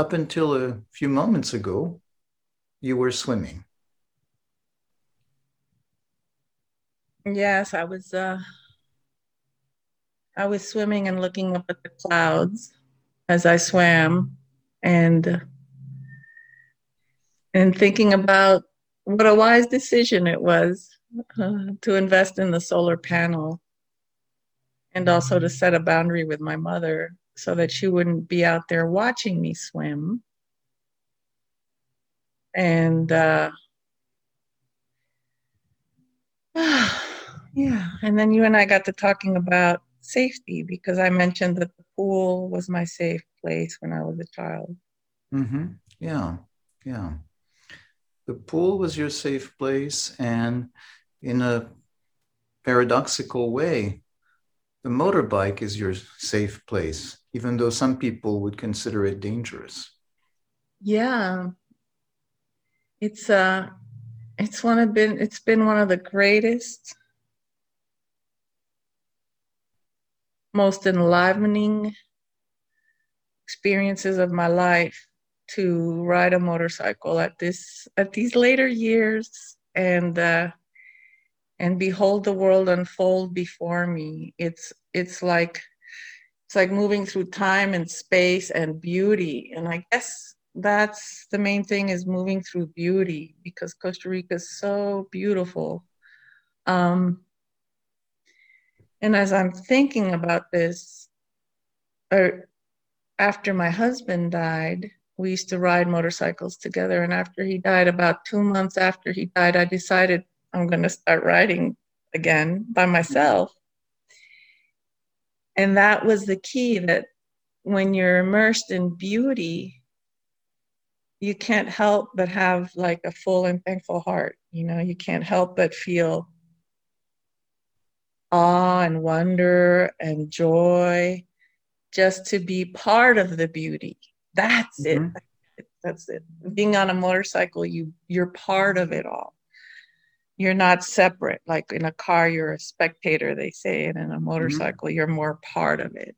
up until a few moments ago, you were swimming. Yes, I was uh I was swimming and looking up at the clouds as I swam and and thinking about what a wise decision it was uh, to invest in the solar panel and also to set a boundary with my mother so that she wouldn't be out there watching me swim. And uh, yeah and then you and i got to talking about safety because i mentioned that the pool was my safe place when i was a child. Mm-hmm. yeah yeah. The pool was your safe place and in a paradoxical way the motorbike is your safe place even though some people would consider it dangerous. Yeah. It's uh it's one of been it's been one of the greatest most enlivening experiences of my life to ride a motorcycle at this at these later years and uh, and behold the world unfold before me. It's it's like it's like moving through time and space and beauty. And i guess that's the main thing is moving through beauty because costa rica is so beautiful. Um, and as i'm thinking about this or after my husband died we used to ride motorcycles together. And after he died about two months after he died i decided I'm going to start writing again by myself. And that was the key that when you're immersed in beauty, you can't help but have like a full and thankful heart. You know, you can't help but feel awe and wonder and joy just to be part of the beauty. That's mm-hmm. it. That's it. Being on a motorcycle, you you're part of it all you're not separate like in a car you're a spectator they say and in a mm-hmm. motorcycle mm-hmm. you're more part of it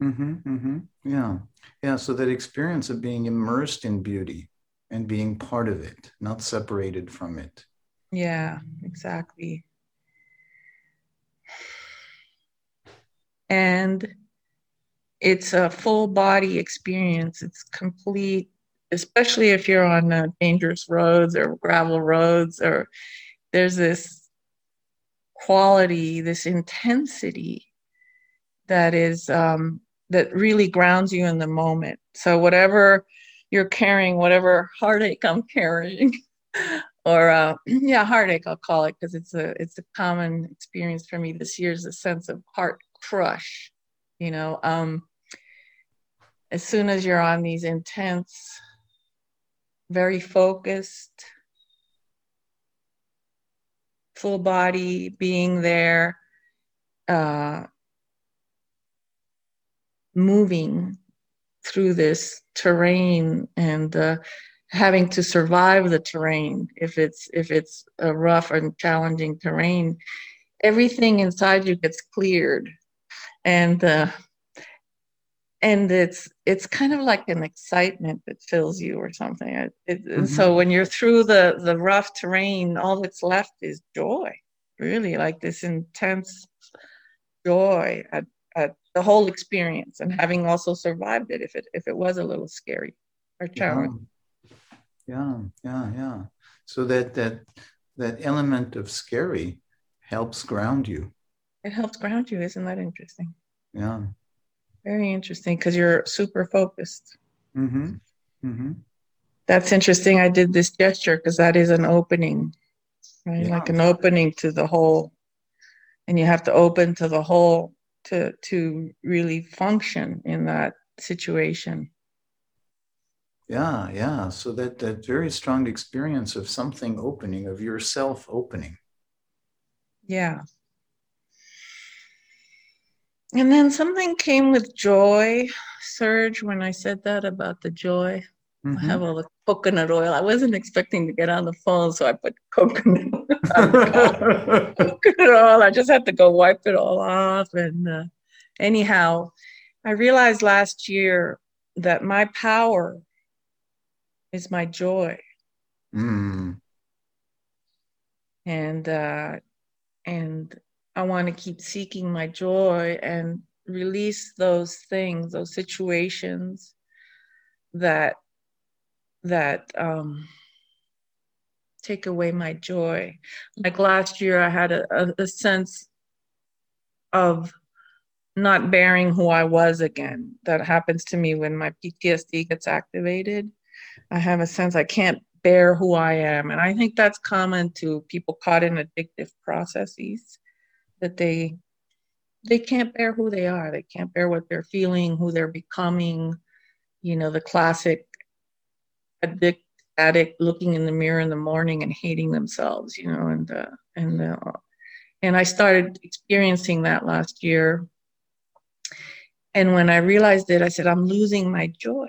mm-hmm, mm-hmm. yeah yeah so that experience of being immersed in beauty and being part of it not separated from it yeah exactly and it's a full body experience it's complete especially if you're on uh, dangerous roads or gravel roads or there's this quality, this intensity that is um, that really grounds you in the moment. So whatever you're carrying, whatever heartache I'm carrying, or uh, yeah, heartache I'll call it because it's a it's a common experience for me this year is a sense of heart crush. You know, um, as soon as you're on these intense, very focused, full body being there, uh, moving through this terrain and uh, having to survive the terrain. If it's if it's a rough and challenging terrain everything inside you gets cleared. And uh, and it's it's kind of like an excitement that fills you or something. It, it, mm-hmm. so when you're through the the rough terrain all that's left is joy really like this intense joy at, at the whole experience and having also survived it if it if it was a little scary or challenging. Yeah yeah yeah. So that that that element of scary helps ground you. It helps ground you. Isn't that interesting? Yeah very interesting because you're super focused. Mm-hmm. Mm-hmm. That's interesting. I did this gesture because that is an opening, right? Yeah. Like an opening to the whole, and you have to open to the whole to to really function in that situation. Yeah, yeah. So that that very strong experience of something opening, of yourself opening. Yeah. And then something came with joy, Serge, when I said that about the joy. Mm-hmm. I have all the coconut oil. I wasn't expecting to get on the phone, so I put coconut, coconut oil. I just had to go wipe it all off. And uh, anyhow, I realized last year that my power is my joy. Mm. And uh, and I want to keep seeking my joy and release those things, those situations that that um, take away my joy. Like last year, I had a, a, a sense of not bearing who I was again. That happens to me when my PTSD gets activated. I have a sense I can't bear who I am. And I think that's common to people caught in addictive processes that they they can't bear who they are. They can't bear what they're feeling, who they're becoming. You know, the classic addict addict looking in the mirror in the morning and hating themselves, you know, and uh, and uh, and I started experiencing that last year. And when I realized it, I said, I'm losing my joy.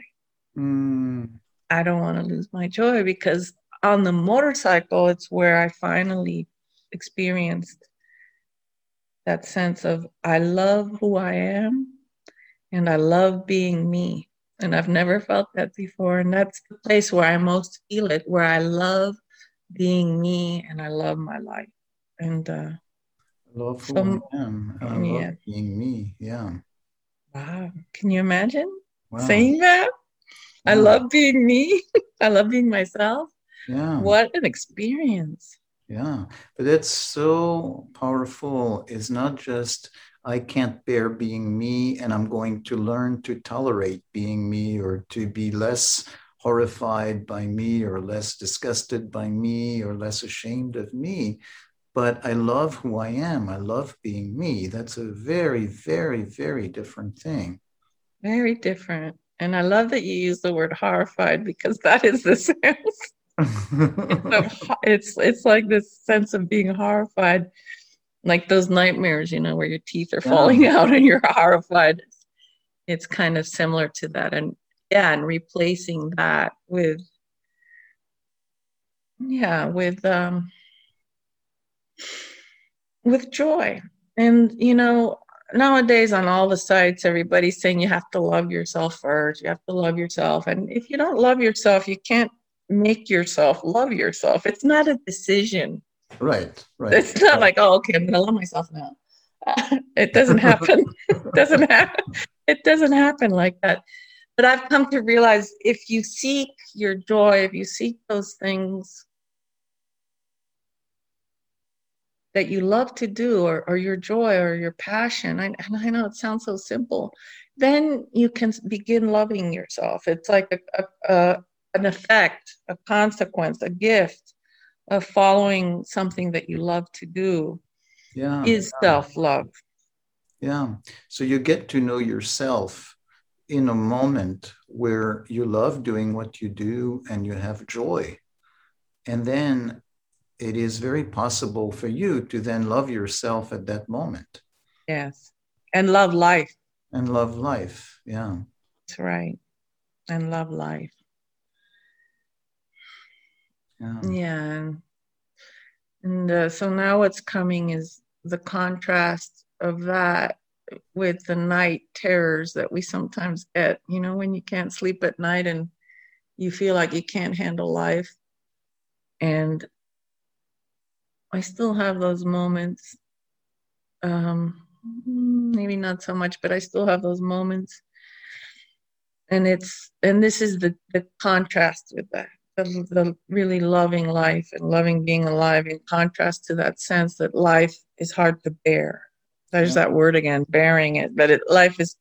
Mm. I don't want to lose my joy because on the motorcycle, it's where I finally experienced that sense of I love who I am and I love being me. And I've never felt that before. And that's the place where I most feel it, where I love being me and I love my life. And uh, love who so, I am. I yeah. love being me. Yeah. Wow. Can you imagine wow. saying that? I love being me. I love being myself. Yeah. What an experience. Yeah. But it's so powerful. It's not just I can't bear being me and I'm going to learn to tolerate being me or to be less horrified by me or less disgusted by me or less ashamed of me. But I love who I am. I love being me. That's a very, very, very different thing. Very different. And I love that you use the word horrified because that is the sense. It's, it's it's like this sense of being horrified, like those nightmares, you know, where your teeth are falling out and you're horrified. It's kind of similar to that, and yeah, and replacing that with yeah, with um, with joy, and you know, nowadays on all the sites everybody's saying you have to love yourself first you have to love yourself. And if you don't love yourself you can't make yourself love yourself. It's not a decision. Right right it's not right. like oh okay i'm gonna love myself now. It doesn't happen. It doesn't happen it doesn't happen like that. But i've come to realize if you seek your joy if you seek those things that you love to do or, or your joy or your passion I, and i know it sounds so simple then you can begin loving yourself. It's like a, a, a, an effect a consequence a gift of following something that you love to do yeah is yeah. self-love yeah so you get to know yourself in a moment where you love doing what you do and you have joy and then it is very possible for you to then love yourself at that moment. Yes. And love life. And love life. Yeah. That's right. And love life. Yeah. Yeah. And uh, so now what's coming is the contrast of that with the night terrors that we sometimes get. You know, when you can't sleep at night and you feel like you can't handle life. And I still have those moments. Um, maybe not so much, but I still have those moments. And it's and this is the the contrast with that the, the really loving life and loving being alive in contrast to that sense that life is hard to bear. There's yeah. that word again, bearing it, but it, life is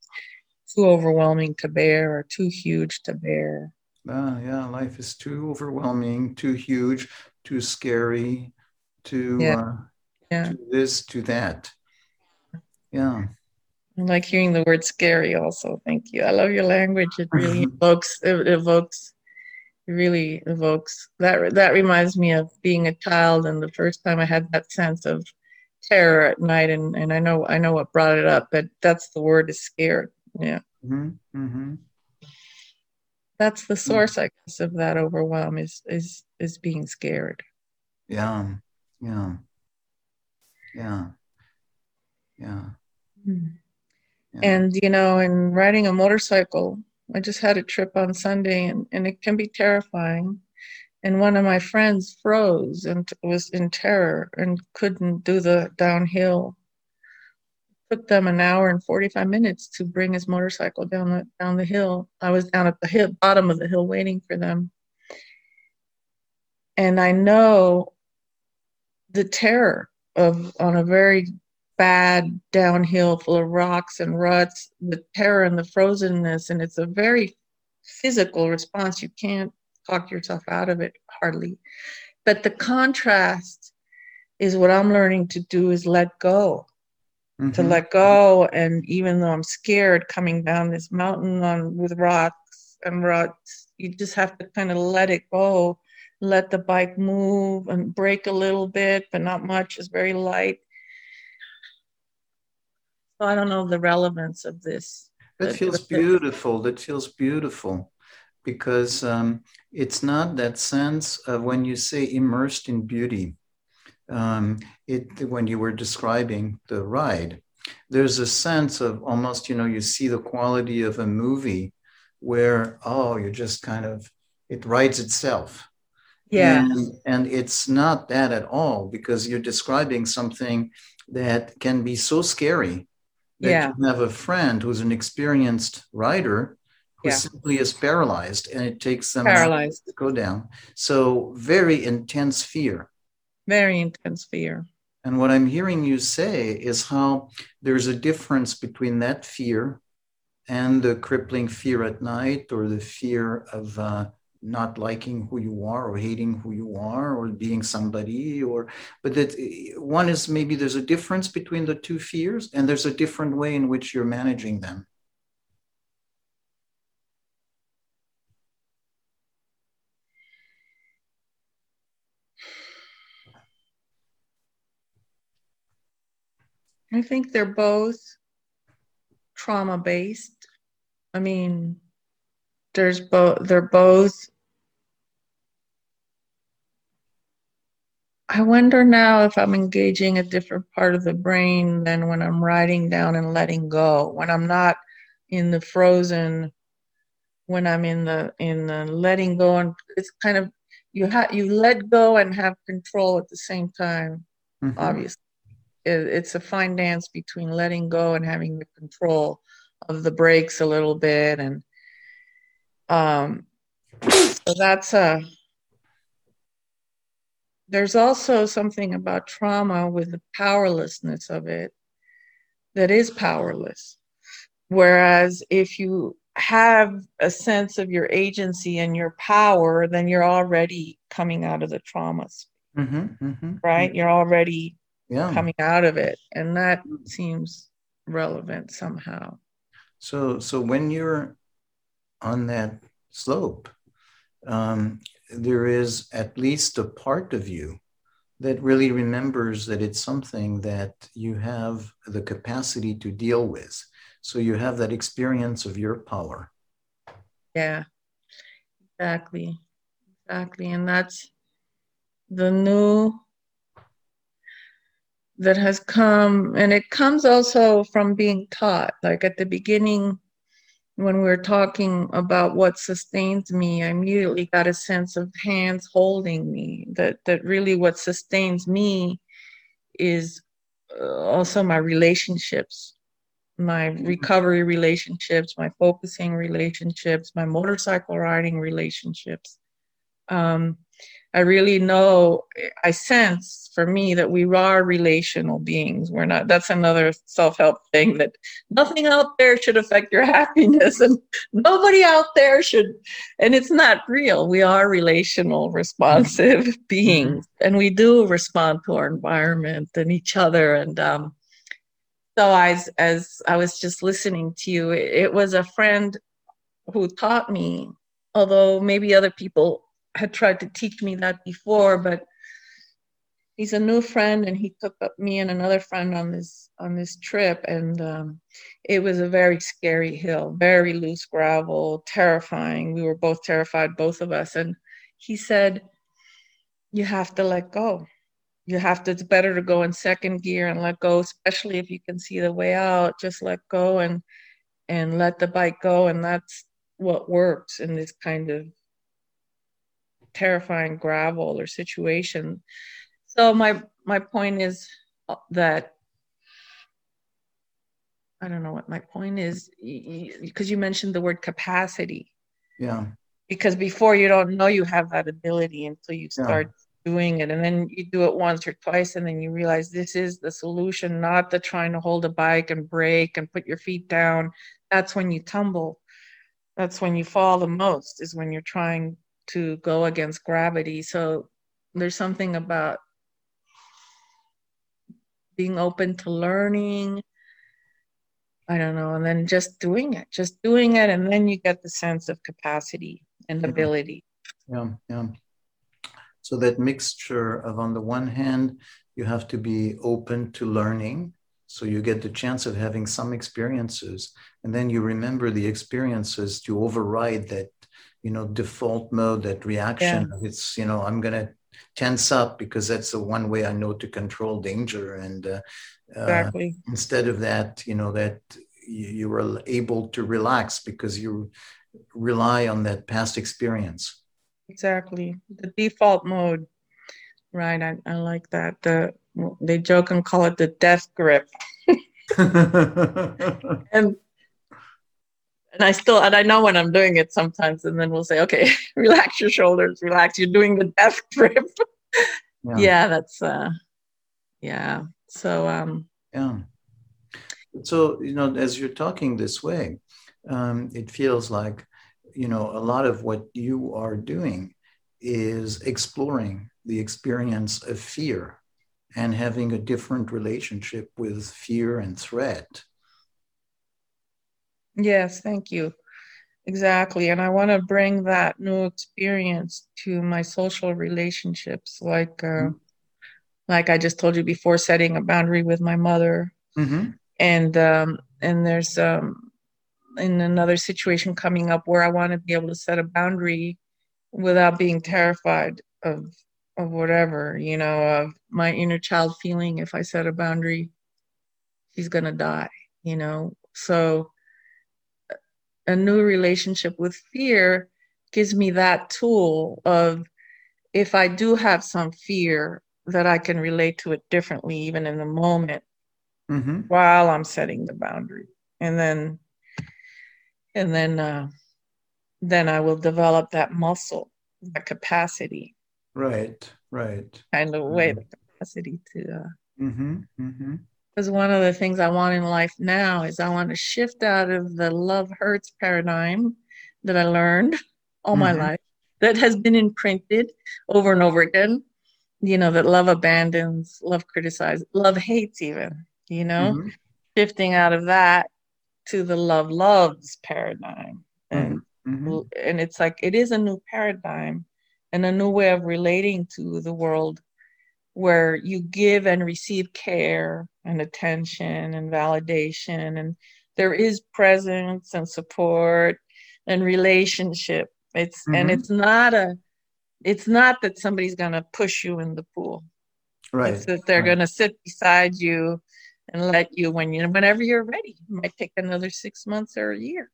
too overwhelming to bear or too huge to bear. Uh, yeah, life is too overwhelming, too huge, too scary, to yeah. Uh, yeah. to this to that yeah I like hearing the word scary also thank you i love your language it really evokes it evokes really evokes that that reminds me of being a child and the first time i had that sense of terror at night and and i know i know what brought it up but that's the word is scared yeah mm-hmm. Mm-hmm. that's the source i guess of that overwhelm is is is being scared yeah yeah yeah yeah. Mm. yeah. and you know in riding a motorcycle I just had a trip on Sunday and, and it can be terrifying. And one of my friends froze and was in terror and couldn't do the downhill. It took them an hour and 45 minutes to bring his motorcycle down the down the hill. I was down at the hill, bottom of the hill waiting for them. And I know the terror of on a very bad downhill full of rocks and ruts, the terror and the frozenness, and it's a very physical response. You can't talk yourself out of it hardly. But the contrast is what I'm learning to do is let go. Mm-hmm. To let go, and even though I'm scared coming down this mountain on with rocks and ruts, you just have to kind of let it go, let the bike move and brake a little bit, but not much. It's very light, so I don't know the relevance of this. That feels beautiful. That feels beautiful because um, it's not that sense of when you say immersed in beauty. Um, it when you were describing the ride, there's a sense of almost you know you see the quality of a movie where oh you just kind of it rides itself yeah and, and it's not that at all because you're describing something that can be so scary that yeah. you have a friend who's an experienced rider who yeah. simply is paralyzed and it takes them paralyzed to go down. So very intense fear. Very intense fear. And what I'm hearing you say is how there's a difference between that fear and the crippling fear at night or the fear of uh, not liking who you are or hating who you are or being somebody or but that eh, one is maybe there's a difference between the two fears and there's a different way in which you're managing them I think they're both trauma based. I mean, there's both they're both I wonder now if I'm engaging a different part of the brain than when I'm writing down and letting go. When I'm not in the frozen, when I'm in the in the letting go, and it's kind of you have you let go and have control at the same time. Mm-hmm. Obviously, it, it's a fine dance between letting go and having the control of the brakes a little bit, and um, so that's a there's also something about trauma with the powerlessness of it that is powerless. Whereas if you have a sense of your agency and your power, then you're already coming out of the traumas, mm-hmm, mm-hmm, right? You're already yeah. coming out of it, and that seems relevant somehow. So, so when you're on that slope, um, there is at least a part of you that really remembers that it's something that you have the capacity to deal with. So you have that experience of your power. Yeah, exactly. Exactly. And that's the new that has come. And it comes also from being taught. Like at the beginning, when we were talking about what sustains me, I immediately got a sense of hands holding me. That that really what sustains me is uh, also my relationships, my recovery relationships, my focusing relationships, my motorcycle riding relationships. Um, I really know, I sense for me that we are relational beings. We're not, that's another self help thing that nothing out there should affect your happiness and nobody out there should, and it's not real. We are relational, responsive mm-hmm. beings and we do respond to our environment and each other. And, um, so as, as I was just listening to you, it, it was a friend who taught me, although maybe other people had tried to teach me that before, but he's a new friend and he took up me and another friend on this on this trip. And um, it was a very scary hill very loose gravel terrifying. We were both terrified both of us. And he said you have to let go. You have to it's better to go in second gear and let go especially if you can see the way out. Just let go and and let the bike go. And that's what works in this kind of terrifying gravel or situation. So my my point is uh, that I don't know what my point is because you mentioned the word capacity. Yeah. Because before you don't know you have that ability until you start yeah. doing it. And then you do it once or twice and then you realize this is the solution, not the trying to hold a bike and brake and put your feet down. That's when you tumble. That's when you fall the most, is when you're trying to go against gravity. So there's something about being open to learning I don't know, and then just doing it, just doing it, and then you get the sense of capacity and yeah. ability. Yeah, yeah. So that mixture of, on the one hand, you have to be open to learning. So you get the chance of having some experiences, and then you remember the experiences to override that, you know, default mode, that reaction. Yeah. It's, you know, I'm to tense up because that's the one way I know to control danger. And uh, exactly. Uh, instead of that, you know, that you, you were able to relax because you rely on that past experience. Exactly. The default mode. Right. I, I like that. The they joke and call it the death grip. and and I still and I know when I'm doing it sometimes, and then we'll say, okay, relax your shoulders, relax. You're doing the death grip. yeah. yeah, that's uh yeah. So um yeah. So you know, as you're talking this way, um, it feels like you know a lot of what you are doing is exploring the experience of fear and having a different relationship with fear and threat Yes, thank you. Exactly. And I want to bring that new experience to my social relationships, like uh, mm-hmm. like I just told you before, setting a boundary with my mother. Mm-hmm. And um, and there's um, in another situation coming up where I want to be able to set a boundary without being terrified of of whatever, you know, of my inner child feeling if I set a boundary, he's gonna die, you know. So a new relationship with fear gives me that tool of if I do have some fear that I can relate to it differently, even in the moment mm-hmm. while I'm setting the boundary. And then, and then, uh, then I will develop that muscle, that capacity. Right, right. Kind of way, mm-hmm. the capacity to. Uh, mm-hmm, mm-hmm because one of the things I want in life now is I want to shift out of the love hurts paradigm that I learned all mm-hmm. my life that has been imprinted over and over again. You know, that love abandons, love criticizes, love hates, even, you know, mm-hmm. shifting out of that to the love loves paradigm. And, mm-hmm. mm-hmm. and it's like it is a new paradigm and a new way of relating to the world where you give and receive care and attention and validation and there is presence and support and relationship. It's mm-hmm. and it's not a it's not that somebody's going to push you in the pool. Right. It's that they're right. going to sit beside you and let you when you whenever you're ready. It might take another six months or a year.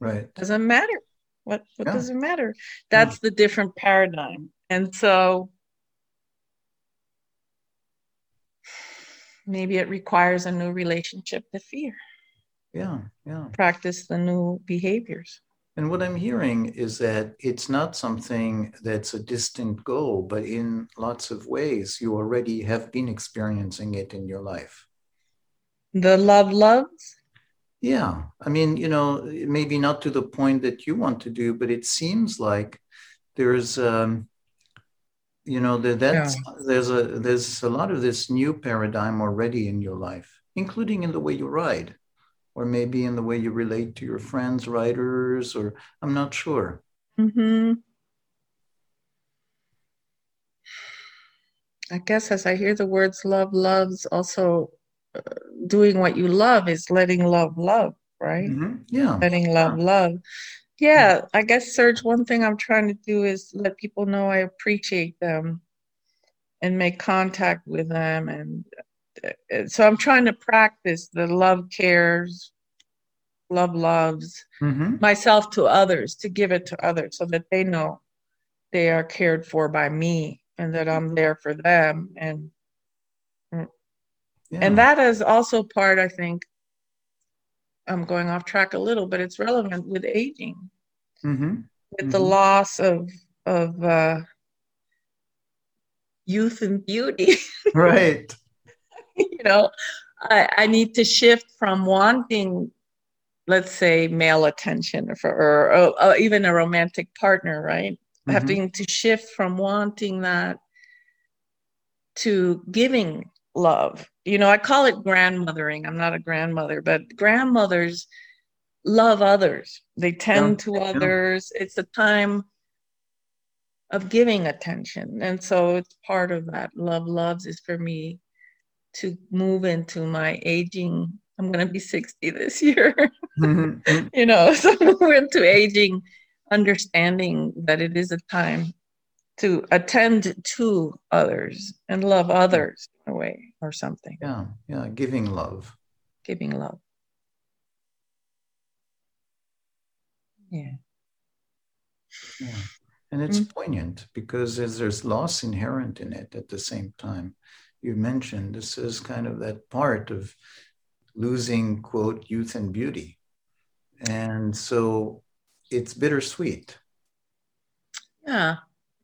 Right. Doesn't matter. What what yeah. does it matter that's yeah. the different paradigm. And so maybe it requires a new relationship to fear. Yeah, yeah. Practice the new behaviors. And what I'm hearing is that it's not something that's a distant goal, but in lots of ways, you already have been experiencing it in your life. The love loves? Yeah. I mean, you know, maybe not to the point that you want to do, but it seems like there's um, you know that that's yeah. there's a there's a lot of this new paradigm already in your life including in the way you ride or maybe in the way you relate to your friends riders or i'm not sure mm-hmm. i guess as i hear the words love loves also uh, doing what you love is letting love love right mm-hmm. yeah letting love yeah. love yeah, I guess, Serge, one thing I'm trying to do is let people know I appreciate them and make contact with them. And uh, so I'm trying to practice the love cares, love loves Mm-hmm. myself to others to give it to others so that they know they are cared for by me and that I'm there for them and Yeah. and that is also part I think I'm going off track a little but it's relevant with aging Mm-hmm. with the Mhm. loss of of uh, youth and beauty Right. you know I, I need to shift from wanting let's say male attention or, for, or, or, or even a romantic partner right Mhm. having to shift from wanting that to giving love. You know i call it grandmothering. I'm not a grandmother but grandmothers love others. They tend Yeah, to yeah. others. It's a time of giving attention. And so it's part of that. Love loves is for me to move into my aging. I'm going to be 60 this year. Mhm. you know so move into aging understanding that it is a time to attend to others and love others in a way or something Yeah. Yeah. Giving love. giving love yeah Yeah. And it's Mm. poignant because there's loss inherent in it at the same time. You mentioned this is kind of that part of losing, quote, youth and beauty. And so it's bittersweet. yeah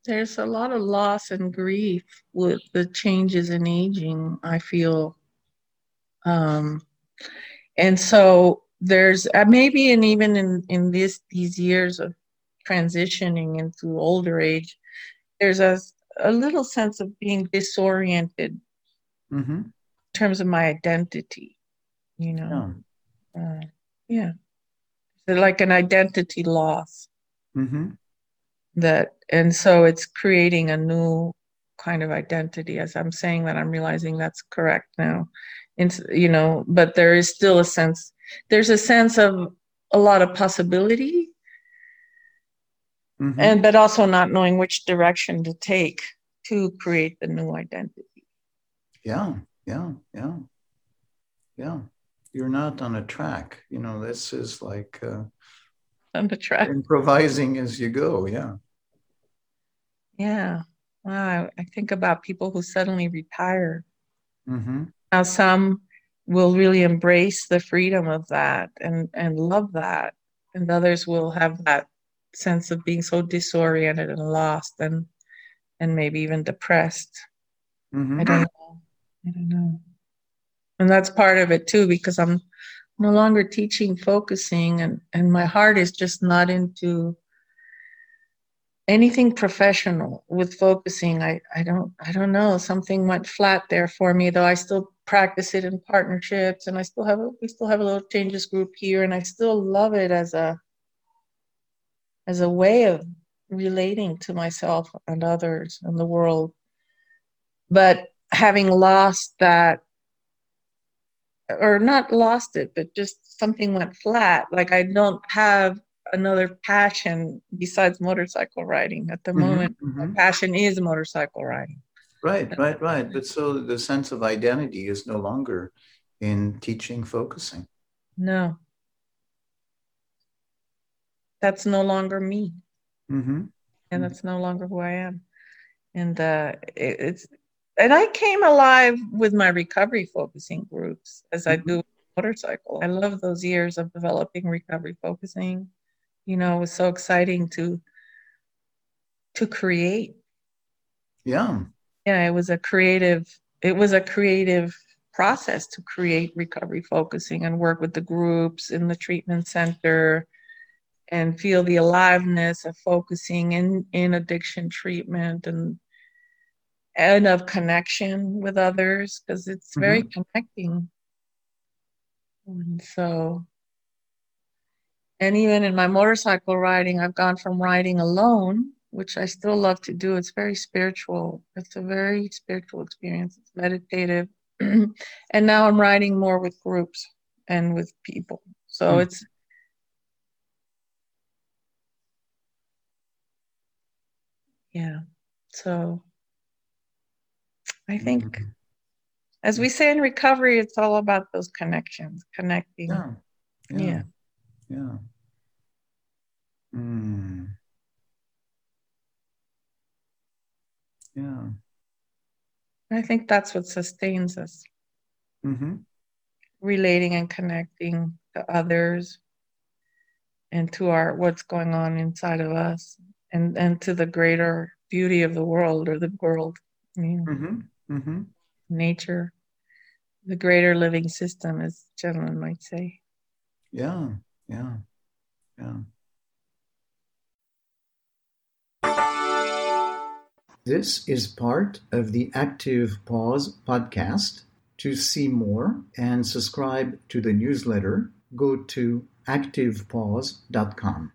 there's a lot of loss and grief with the changes in aging i feel um and so there's uh, maybe and even in in this these years of transitioning into older age there's a a little sense of being disoriented Mm-hmm. in terms of my identity you know Yeah. uh, yeah like an identity loss Mm-hmm. that and so it's creating a new kind of identity as i'm saying that i'm realizing that's correct now and you know but there is still a sense there's a sense of a lot of possibility Mm-hmm. and but also not knowing which direction to take to create the new identity yeah. Yeah. Yeah. Yeah. You're not on a track. You know, this is like uh, on the track improvising as you go. Yeah. Yeah. Wow. I think about people who suddenly retire. Mm-hmm. how some will really embrace the freedom of that and and love that and others will have that sense of being so disoriented and lost and and maybe even depressed. Mm-hmm. i don't know. I don't know. And that's part of it too because i'm no longer teaching focusing and and my heart is just not into anything professional with focusing i i don't i don't know. Something went flat there for me though i still practice it in partnerships and i still have a we still have a little changes group here and i still love it as a as a way of relating to myself and others and the world. But having lost that or not lost it but just something went flat like i don't have another passion besides motorcycle riding at the Mhm, moment mhm. my passion is motorcycle riding Right, right, right. But so the sense of identity is no longer in teaching focusing. no that's no longer me Mm-hmm. and Mhm. that's no longer who i am and uh it, it's and i came alive with my recovery focusing groups as i Mhm. do motorcycle i love those years of developing recovery focusing you know it was so exciting to to create. Yeah. yeah it was a creative it was a creative process to create recovery focusing and work with the groups in the treatment center and feel the aliveness of focusing in in addiction treatment and and of connection with others because it's very mm-hmm. connecting. And so and even in my motorcycle riding i've gone from riding alone which i still love to do it's very spiritual it's a very spiritual experience it's meditative and now i'm riding more with groups and with people so Hmm. it's yeah so i think Mhm. as we say in recovery it's all about those connections connecting Yeah. Yeah. Yeah. Mm. Yeah. I think that's what sustains us. Mm-hmm. Relating and connecting to others and to our what's going on inside of us and and to the greater beauty of the world or the world I mean, Mm-hmm. Mm-hmm. nature the greater living system as Gendlin might say Yeah. Yeah. Yeah. This is part of the Active Pause podcast. To see more and subscribe to the newsletter, go to activepause.com.